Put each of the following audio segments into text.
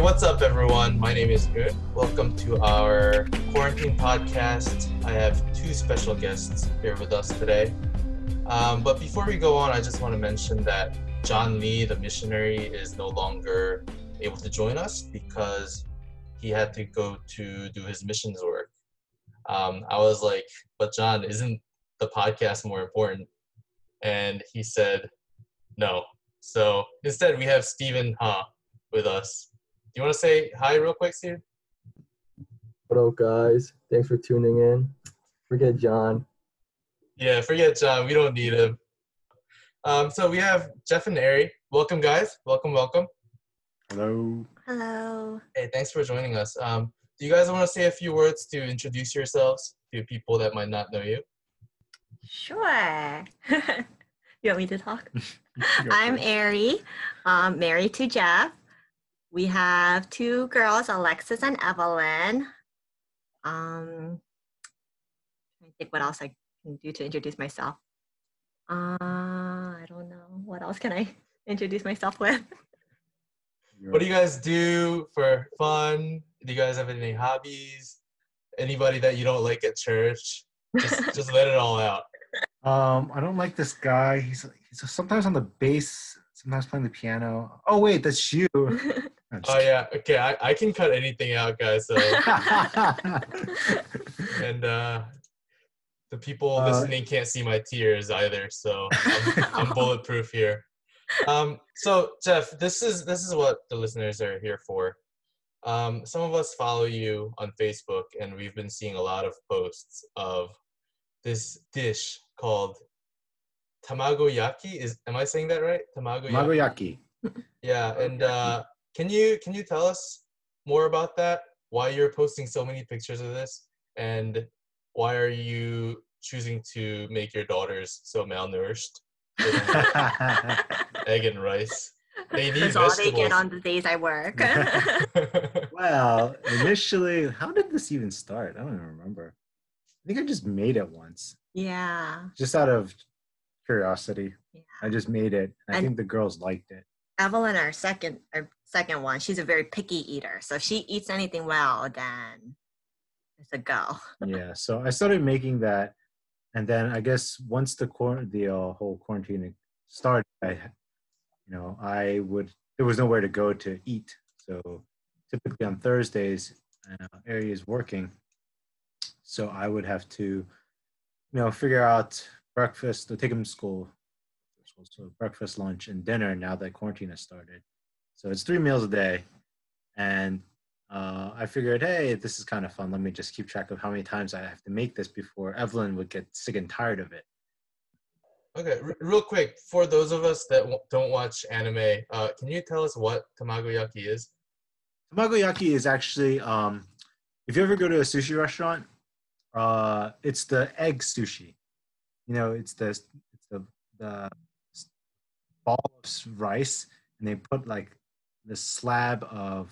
what's up, everyone? My name is Good. Welcome to our quarantine podcast. I have two special guests here with us today. Um, but before we go on, I just want to mention that John Lee, the missionary, is no longer able to join us because he had to go to do his missions work. Um, I was like, but John, isn't the podcast more important? And he said, no. So instead, we have Stephen Ha with us. Do you want to say hi real quick, Steve? What up, guys? Thanks for tuning in. Forget John. Yeah, forget John. We don't need him. Um, so we have Jeff and Ari. Welcome, guys. Welcome, welcome. Hello. Hello. Hey, thanks for joining us. Um, do you guys want to say a few words to introduce yourselves to people that might not know you? Sure. you want me to talk? I'm for. Ari, um, married to Jeff. We have two girls, Alexis and Evelyn. Um, I think what else I can do to introduce myself. Uh, I don't know. What else can I introduce myself with? What do you guys do for fun? Do you guys have any hobbies? Anybody that you don't like at church? Just, just let it all out. Um, I don't like this guy. He's he's sometimes on the bass, sometimes playing the piano. Oh wait, that's you. I'm Oh yeah, okay. I, I can cut anything out, guys. So and uh, the people Uh, listening can't see my tears either, so I'm, I'm bulletproof here. Um, so Jeff, this is this is what the listeners are here for. Um, some of us follow you on Facebook, and we've been seeing a lot of posts of this dish called tamago yaki. Is am I saying that right? Tamago yaki. Magoyaki. Yeah, and uh, can you can you tell us more about that? Why you're posting so many pictures of this, and why are you choosing to make your daughters so malnourished? Egg and rice. They need That's all they get on the days I work. well, initially, how did this even start? I don't even remember. I think I just made it once, yeah. just out of curiosity. Yeah. I just made it. I And- think the girls liked it. Evelyn, our second, our second one, she's a very picky eater. So if she eats anything well, then it's a go. yeah so i started making that and then i guess once the quar- the uh, whole quarantine started i you know i would there was nowhere to go to eat so typically on thursdays uh, Ari is working so i would have to you know figure out breakfast to take him to school so breakfast lunch and dinner now that quarantine has started so it's three meals a day and uh, I figured, hey, this is kind of fun. Let me just keep track of how many times I have to make this before Evelyn would get sick and tired of it. okay, r- real quick for those of us that w- don't watch anime, uh, can you tell us what tamago yaki is? Tamagoyaki is actually, um, if you ever go to a sushi restaurant, uh, it's the egg sushi. You know, it's the it's the the ball of rice, and they put like the slab of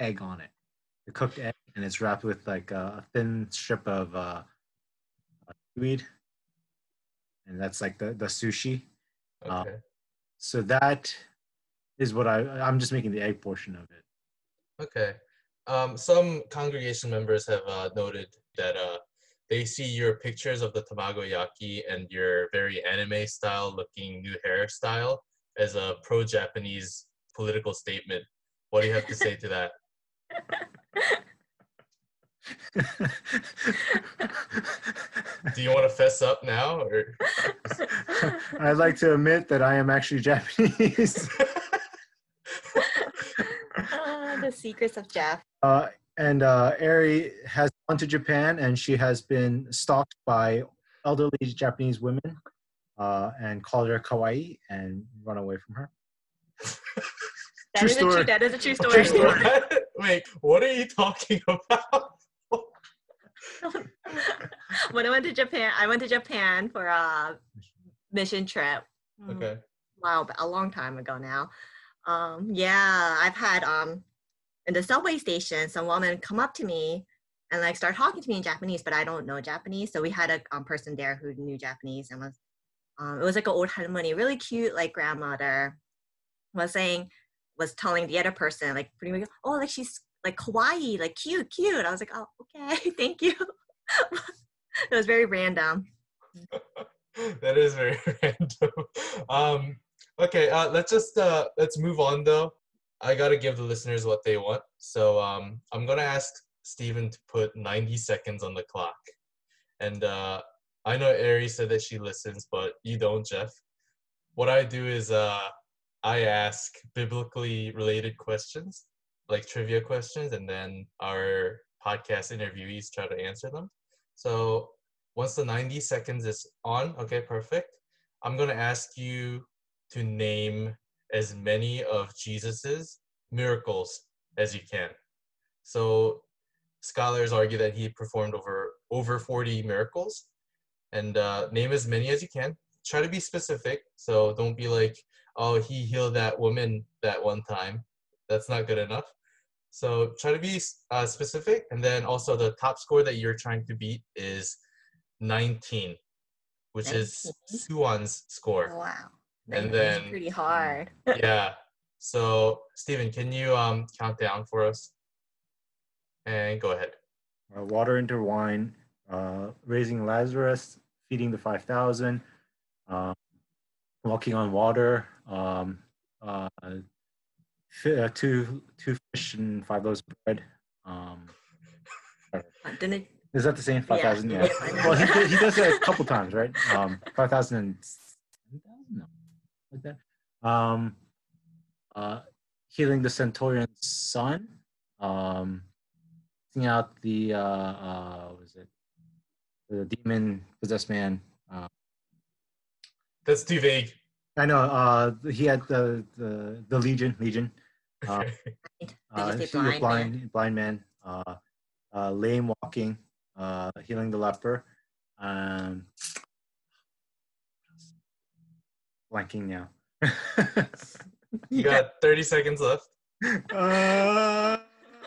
egg on it, the cooked egg, and it's wrapped with like a thin strip of uh, seaweed, and that's like the the sushi. Uh, Okay. So that is what I I'm just making the egg portion of it. Okay. Um, some congregation members have uh, noted that uh, they see your pictures of the tamago yaki and your very anime style looking new hairstyle as a pro Japanese political statement. What do you have to say to that? Do you want to fess up now, or I'd like to admit that I am actually Japanese. Ah, the secrets of Jeff. Uh, and uh, Ari has gone to Japan and she has been stalked by elderly Japanese women uh, and called her kawaii and run away from her. That True is a true. story. That is a true story. True story. wait, what are you talking about? when I went to Japan, I went to Japan for a mission trip. Okay. Wow, a long time ago now. Um, yeah, I've had um in the subway station, some woman come up to me and like start talking to me in Japanese, but I don't know Japanese. So we had a um, person there who knew Japanese and was, um, it was like an old halmoni, really cute, like grandmother was saying, was telling the other person, like pretty much, oh, like she's like kawaii, like cute, cute. I was like, oh, okay, thank you. it was very random. that is very random. Um, okay, uh, let's just uh, let's move on though. I gotta give the listeners what they want, so um, I'm gonna ask Stephen to put 90 seconds on the clock, and uh, I know Ari said that she listens, but you don't, Jeff. What I do is uh, I ask biblically related questions, like trivia questions, and then our podcast interviewees try to answer them. So once the 90 seconds is on, okay, perfect. I'm gonna ask you to name as many of Jesus's miracles as you can. So scholars argue that he performed over over 40 miracles, and uh, name as many as you can. Try to be specific, so don't be like, oh, he healed that woman that one time. That's not good enough. So try to be uh, specific, and then also the top score that you're trying to beat is 19, which 19. is Suwon's score. Wow. And then pretty hard. yeah. So Stephen, can you um count down for us? And go ahead. Uh, water into wine, uh, raising Lazarus, feeding the five thousand, um, walking on water, um, uh, uh, two two fish and five loaves of bread. Um, Didn't is that the same? 5,000? Yeah. yeah. well, he, he does it a couple times, right? Um, 5,000 and no, like that. Um, uh, healing the centurion's son. Um, seeing out the, uh, uh, was it? The demon possessed man. Uh, That's too vague. I know. Uh, he had the, the, the Legion, Legion. Uh, uh, blind, blind, man. blind man. Uh, uh, lame walking uh, healing the leper. Um, blanking now. you got 30 seconds left. Uh...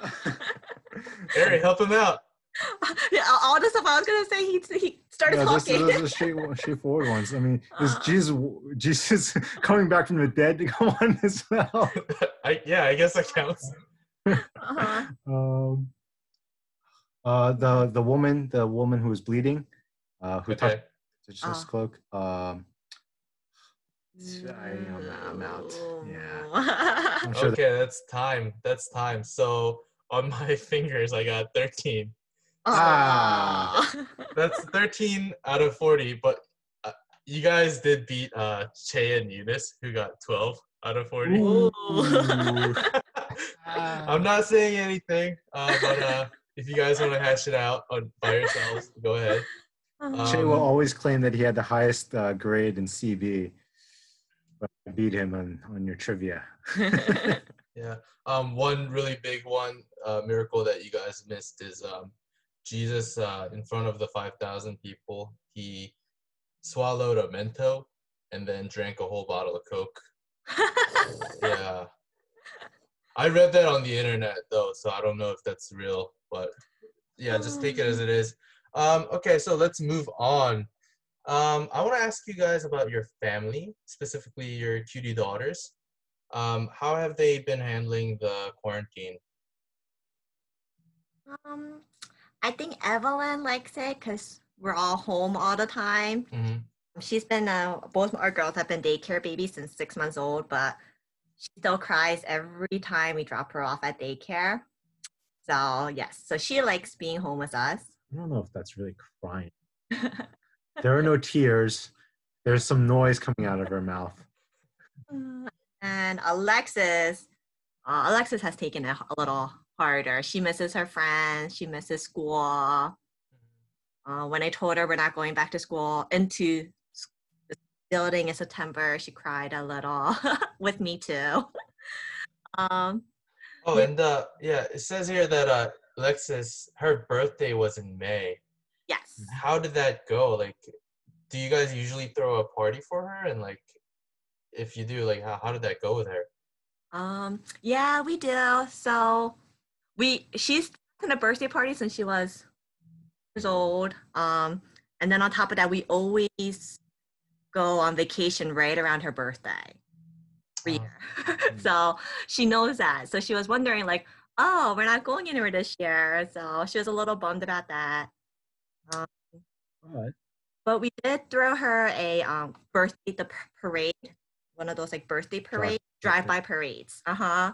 Ari, help him out. Yeah, all the stuff I was gonna say, he he started yeah, talking. Those are straight, straightforward ones. I mean, is uh, Jesus Jesus coming back from the dead to come on as well? I, yeah, I guess that counts. Uh-huh. Um, uh, the the woman, the woman who was bleeding, uh, who okay. touched Jesus' uh. cloak. Um, I, am I'm out. Yeah. Sure okay, that's time. That's time. So on my fingers, I got 13. Ah. that's 13 out of 40. But uh, you guys did beat uh, Che and Eunice, who got 12 out of 40. I'm not saying anything, uh, but uh, if you guys want to hash it out on, by yourselves, go ahead. Um, Shay will always claim that he had the highest uh, grade in CB, but I beat him on, on your trivia. yeah. Um, one really big one uh, miracle that you guys missed is um, Jesus uh, in front of the 5,000 people. He swallowed a Mento and then drank a whole bottle of Coke. yeah. I read that on the internet though, so I don't know if that's real but yeah, just take it as it is. Um, okay, so let's move on. Um, I want to ask you guys about your family, specifically your cutie daughters. Um, how have they been handling the quarantine? Um, I think Evelyn likes it because we're all home all the time. Mm-hmm. She's been uh, both our girls have been daycare babies since six months old, but she still cries every time we drop her off at daycare. So yes, so she likes being home with us. I don't know if that's really crying. there are no tears. There's some noise coming out of her mouth. Uh, and Alexis, uh, Alexis has taken it a little harder. She misses her friends. She misses school. Uh, when I told her we're not going back to school into the building in September, she cried a little with me too. Um, Oh, and uh, yeah, it says here that uh, Alexis, her birthday was in May. Yes. How did that go? Like, do you guys usually throw a party for her? And like, if you do, like, how, how did that go with her? Um, yeah, we do. So we she's in a birthday party since she was years old. Um, and then on top of that, we always go on vacation right around her birthday. every Uh-huh. so she knows that. So she was wondering, like, oh, we're not going anywhere this year. So she was a little bummed about that. Um, But but we did throw her a um, birthday the parade, one of those like birthday parade drive by parades. Uh huh.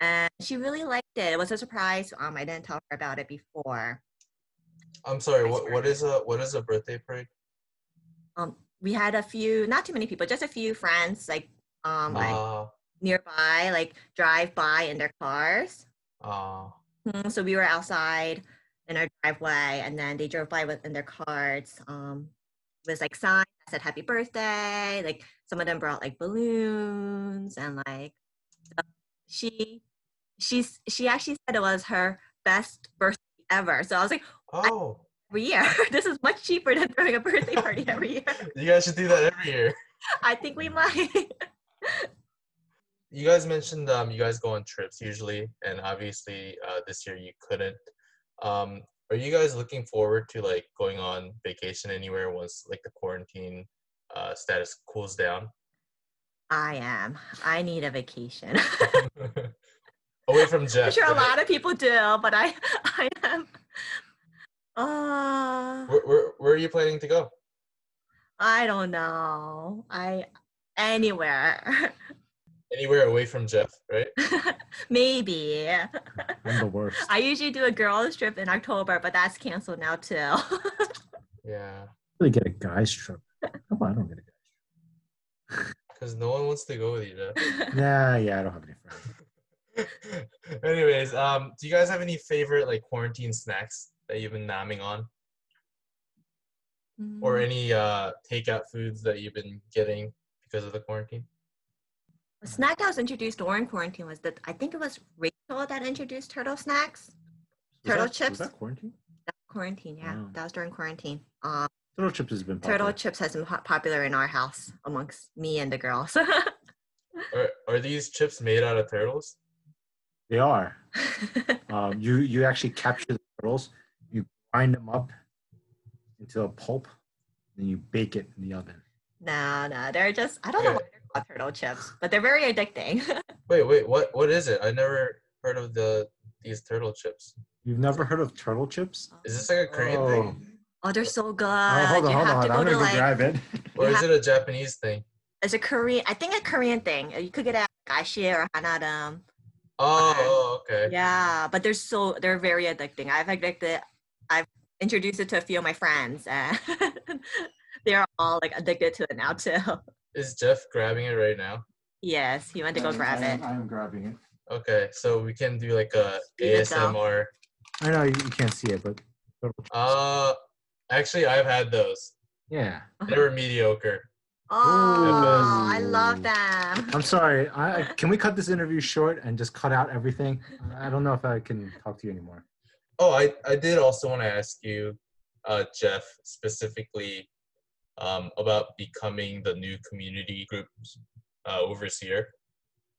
And she really liked it. It was a surprise. Um, I didn't tell her about it before. I'm sorry. What what is a what is a birthday parade? Um, we had a few, not too many people, just a few friends, like um, like Uh, nearby, like drive by in their cars. uh, So we were outside in our driveway, and then they drove by with in their cars. Um, it was like signs that said "Happy Birthday." Like some of them brought like balloons and like so she she's she actually said it was her best birthday ever. So I was like, oh, every year, this is much cheaper than throwing a birthday party every year. you guys should do that every year. I think we might. You guys mentioned um, you guys go on trips usually, and obviously uh, this year you couldn't. Um, are you guys looking forward to like going on vacation anywhere once like the quarantine uh, status cools down? I am. I need a vacation. Away from Jeff. I'm sure a lot of people do, but I I am. Uh, Where, where, where are you planning to go? I don't know. I anywhere. Anywhere away from Jeff, right? Maybe. I'm the worst. I usually do a girls trip in October, but that's canceled now too. Yeah, really get a guy's trip. Come on, I don't get a guy's trip. because no one wants to go with you, Jeff. Nah, yeah, I don't have any friends. Anyways, um, do you guys have any favorite like quarantine snacks that you've been namming on, or Mm, any uh takeout foods that you've been getting because of the quarantine? A snack that was introduced during quarantine was that I think it was Rachel that introduced turtle snacks. Was Turtle that- chips? Was that quarantine? That was quarantine, yeah, Wow. that was during quarantine. Um, Turtle chips has been turtle popular. chips has been po- popular in our house amongst me and the girls. Are are these chips made out of turtles? They are. Um, you you actually capture the turtles, you grind them up into a pulp, and you bake it in the oven. no, no, they're just I don't know why they're turtle chips, but they're very addicting. Wait, wait, what what is it? I never heard of the these turtle chips. You've never heard of turtle chips? Is this like a Korean Oh. thing, oh, they're so oh, good. oh, hold on, you hold on. to I'm go gonna to go like grab it. or is it a Japanese thing? it's a Korean. I think a Korean thing. You could get it at Gashi or Hanadam. Oh, oh, Okay. oh, okay. Yeah, but they're so they're very addicting. I've addicted. I've introduced it to a few of my friends, and they're all like addicted to it now too. Is Jeff grabbing it right now? Yes, he went to go grab it. I am grabbing it. Okay, so we can do like a See? ASMR. I know you, you can't see it, but. Uh, actually, I've had those. yeah. They were mediocre. Oh, I love them. I'm sorry. I, I can we cut this interview short and just cut out everything? I I don't know if I can talk to you anymore. Oh, I, I did also want to ask you, uh, Jeff, specifically um, about becoming the new community group uh, overseer.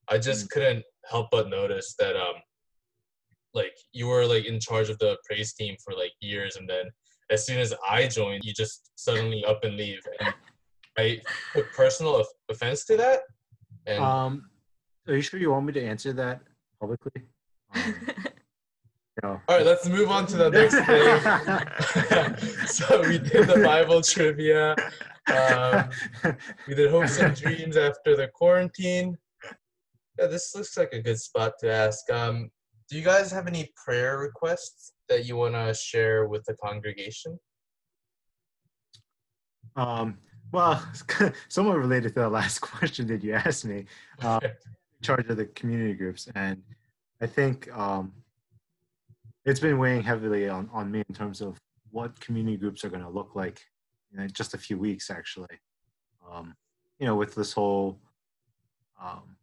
I just couldn't help but notice that um, like you were like in charge of the praise team for like years, and then as soon as I joined, you just suddenly up and leave. And I took personal off- offense to that. And Um, are you sure you want me to answer that publicly? Um, no. all right, let's move on to the next thing. so we did the Bible trivia. Um, we did hopes and dreams after the quarantine. Yeah, this looks like a good spot to ask. Um, do you guys have any prayer requests that you want to share with the congregation? Um, well, somewhat related to the last question that you asked me, uh, in charge of the community groups, and I think um, it's been weighing heavily on, on me in terms of what community groups are going to look like in just a few weeks, actually. Um, you know, with this whole um,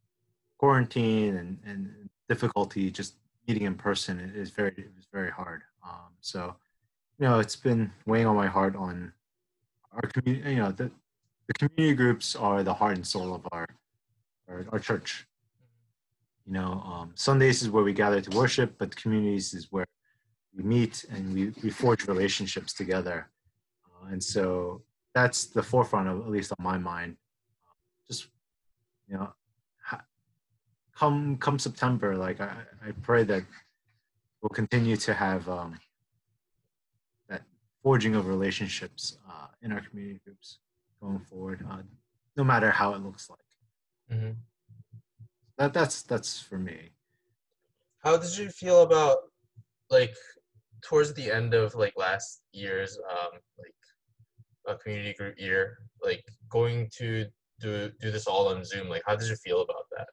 quarantine and, and difficulty just meeting in person it is very it was very hard. Um, so, you know, it's been weighing on my heart on our community. You know, the the community groups are the heart and soul of our our, our church. You know, um, Sundays is where we gather to worship, but communities is where we meet and we, we forge relationships together. Uh, and so that's the forefront of, at least on my mind. Just, you know, ha- come come September, like I, I pray that we'll continue to have um, that forging of relationships uh, in our community groups going forward, uh, no matter how it looks like. Mhm. That that's that's for me. How did you feel about like towards the end of like last year's um like a community group year, like going to do do this all on Zoom? Like, how did you feel about that?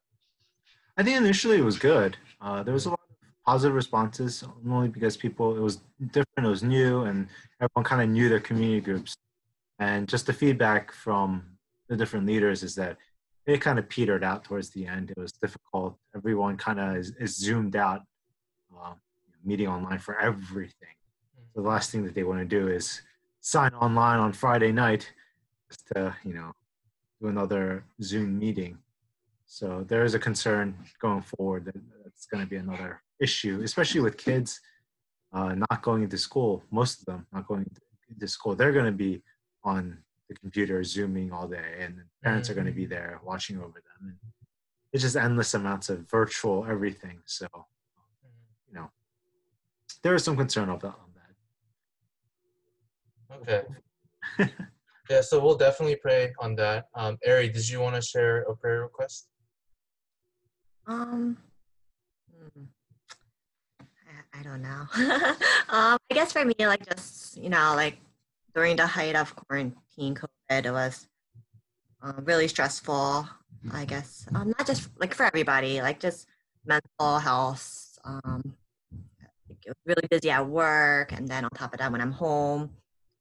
I think initially it was good. Uh, there was a lot of positive responses, only because people it was different, it was new, and everyone kind of knew their community groups. And just the feedback from the different leaders is that it kind of petered out towards the end. It was difficult. Everyone kind of is, is zoomed out, uh, meeting online for everything. So the last thing that they want to do is sign online on Friday night just to you know do another Zoom meeting. So there is a concern going forward that it's going to be another issue, especially with kids uh, not going into school. Most of them not going into school. They're going to be on the computer, zooming all day, and parents are going to be there watching over them. And it's just endless amounts of virtual everything. So you know, there is some concern of that on Okay. Yeah, so we'll definitely pray on that. Um, Ari, did you want to share a prayer request? Um, hmm, I, I don't know. um, I guess for me, like just you know, like during the height of quarantine, COVID, it was um, really stressful. I guess um, not just like for everybody, like just mental health. Um, like, it was really busy at work, and then on top of that, when I'm home,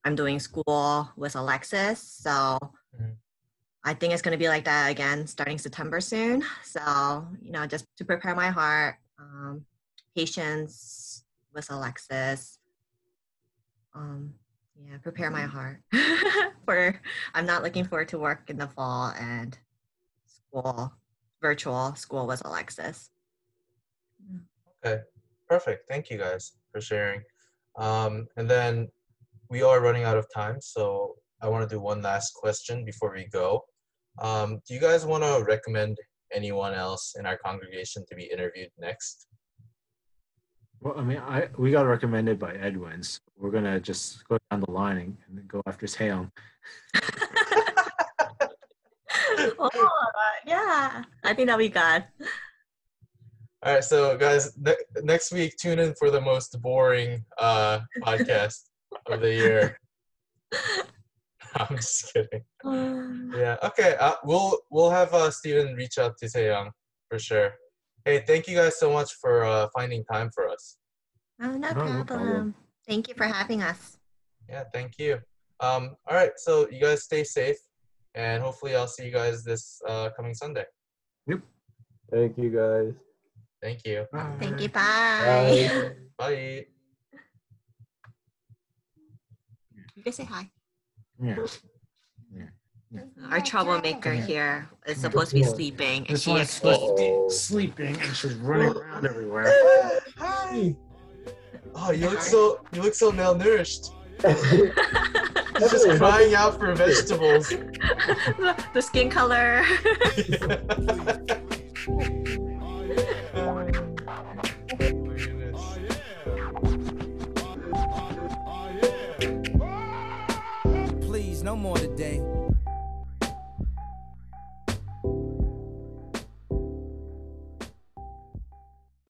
I'm doing school with Alexis, so. Mhm. I think it's going to be like that again starting September soon. So, you know, just to prepare my heart, um, patience with Alexis. Um, yeah, prepare my heart for, I'm not looking forward to work in the fall and school, virtual school with Alexis. Okay, perfect. Thank you guys for sharing. Um, and then we are running out of time, so I want to do one last question before we go. Um, do you guys want to recommend anyone else in our congregation to be interviewed next? Well, I mean, I we got recommended by Edwin's. We're gonna just go down the line and, and go after Taeyong. oh, yeah, I think that'll be good. All right, so guys, ne- next week tune in for the most boring uh, podcast of the year. I'm just kidding. Yeah. Okay. Uh, we'll we'll have uh, Stephen reach out to Taeyong for sure. Hey, thank you guys so much for uh, finding time for us. Oh, no, no problem. problem. Thank you for having us. Yeah. Thank you. Um. All right. So you guys stay safe, and hopefully I'll see you guys this uh, coming Sunday. Yep. Thank you guys. Thank you. Thank you. Bye. Bye. Bye. You can say hi. Yeah. Mm-hmm. Our troublemaker Yeah. here is supposed to be sleeping, and This she one's is supposed to be oh. sleeping and she's running around everywhere. Hi. Oh, you look so you look so malnourished. She's just crying out for vegetables. the, the skin color.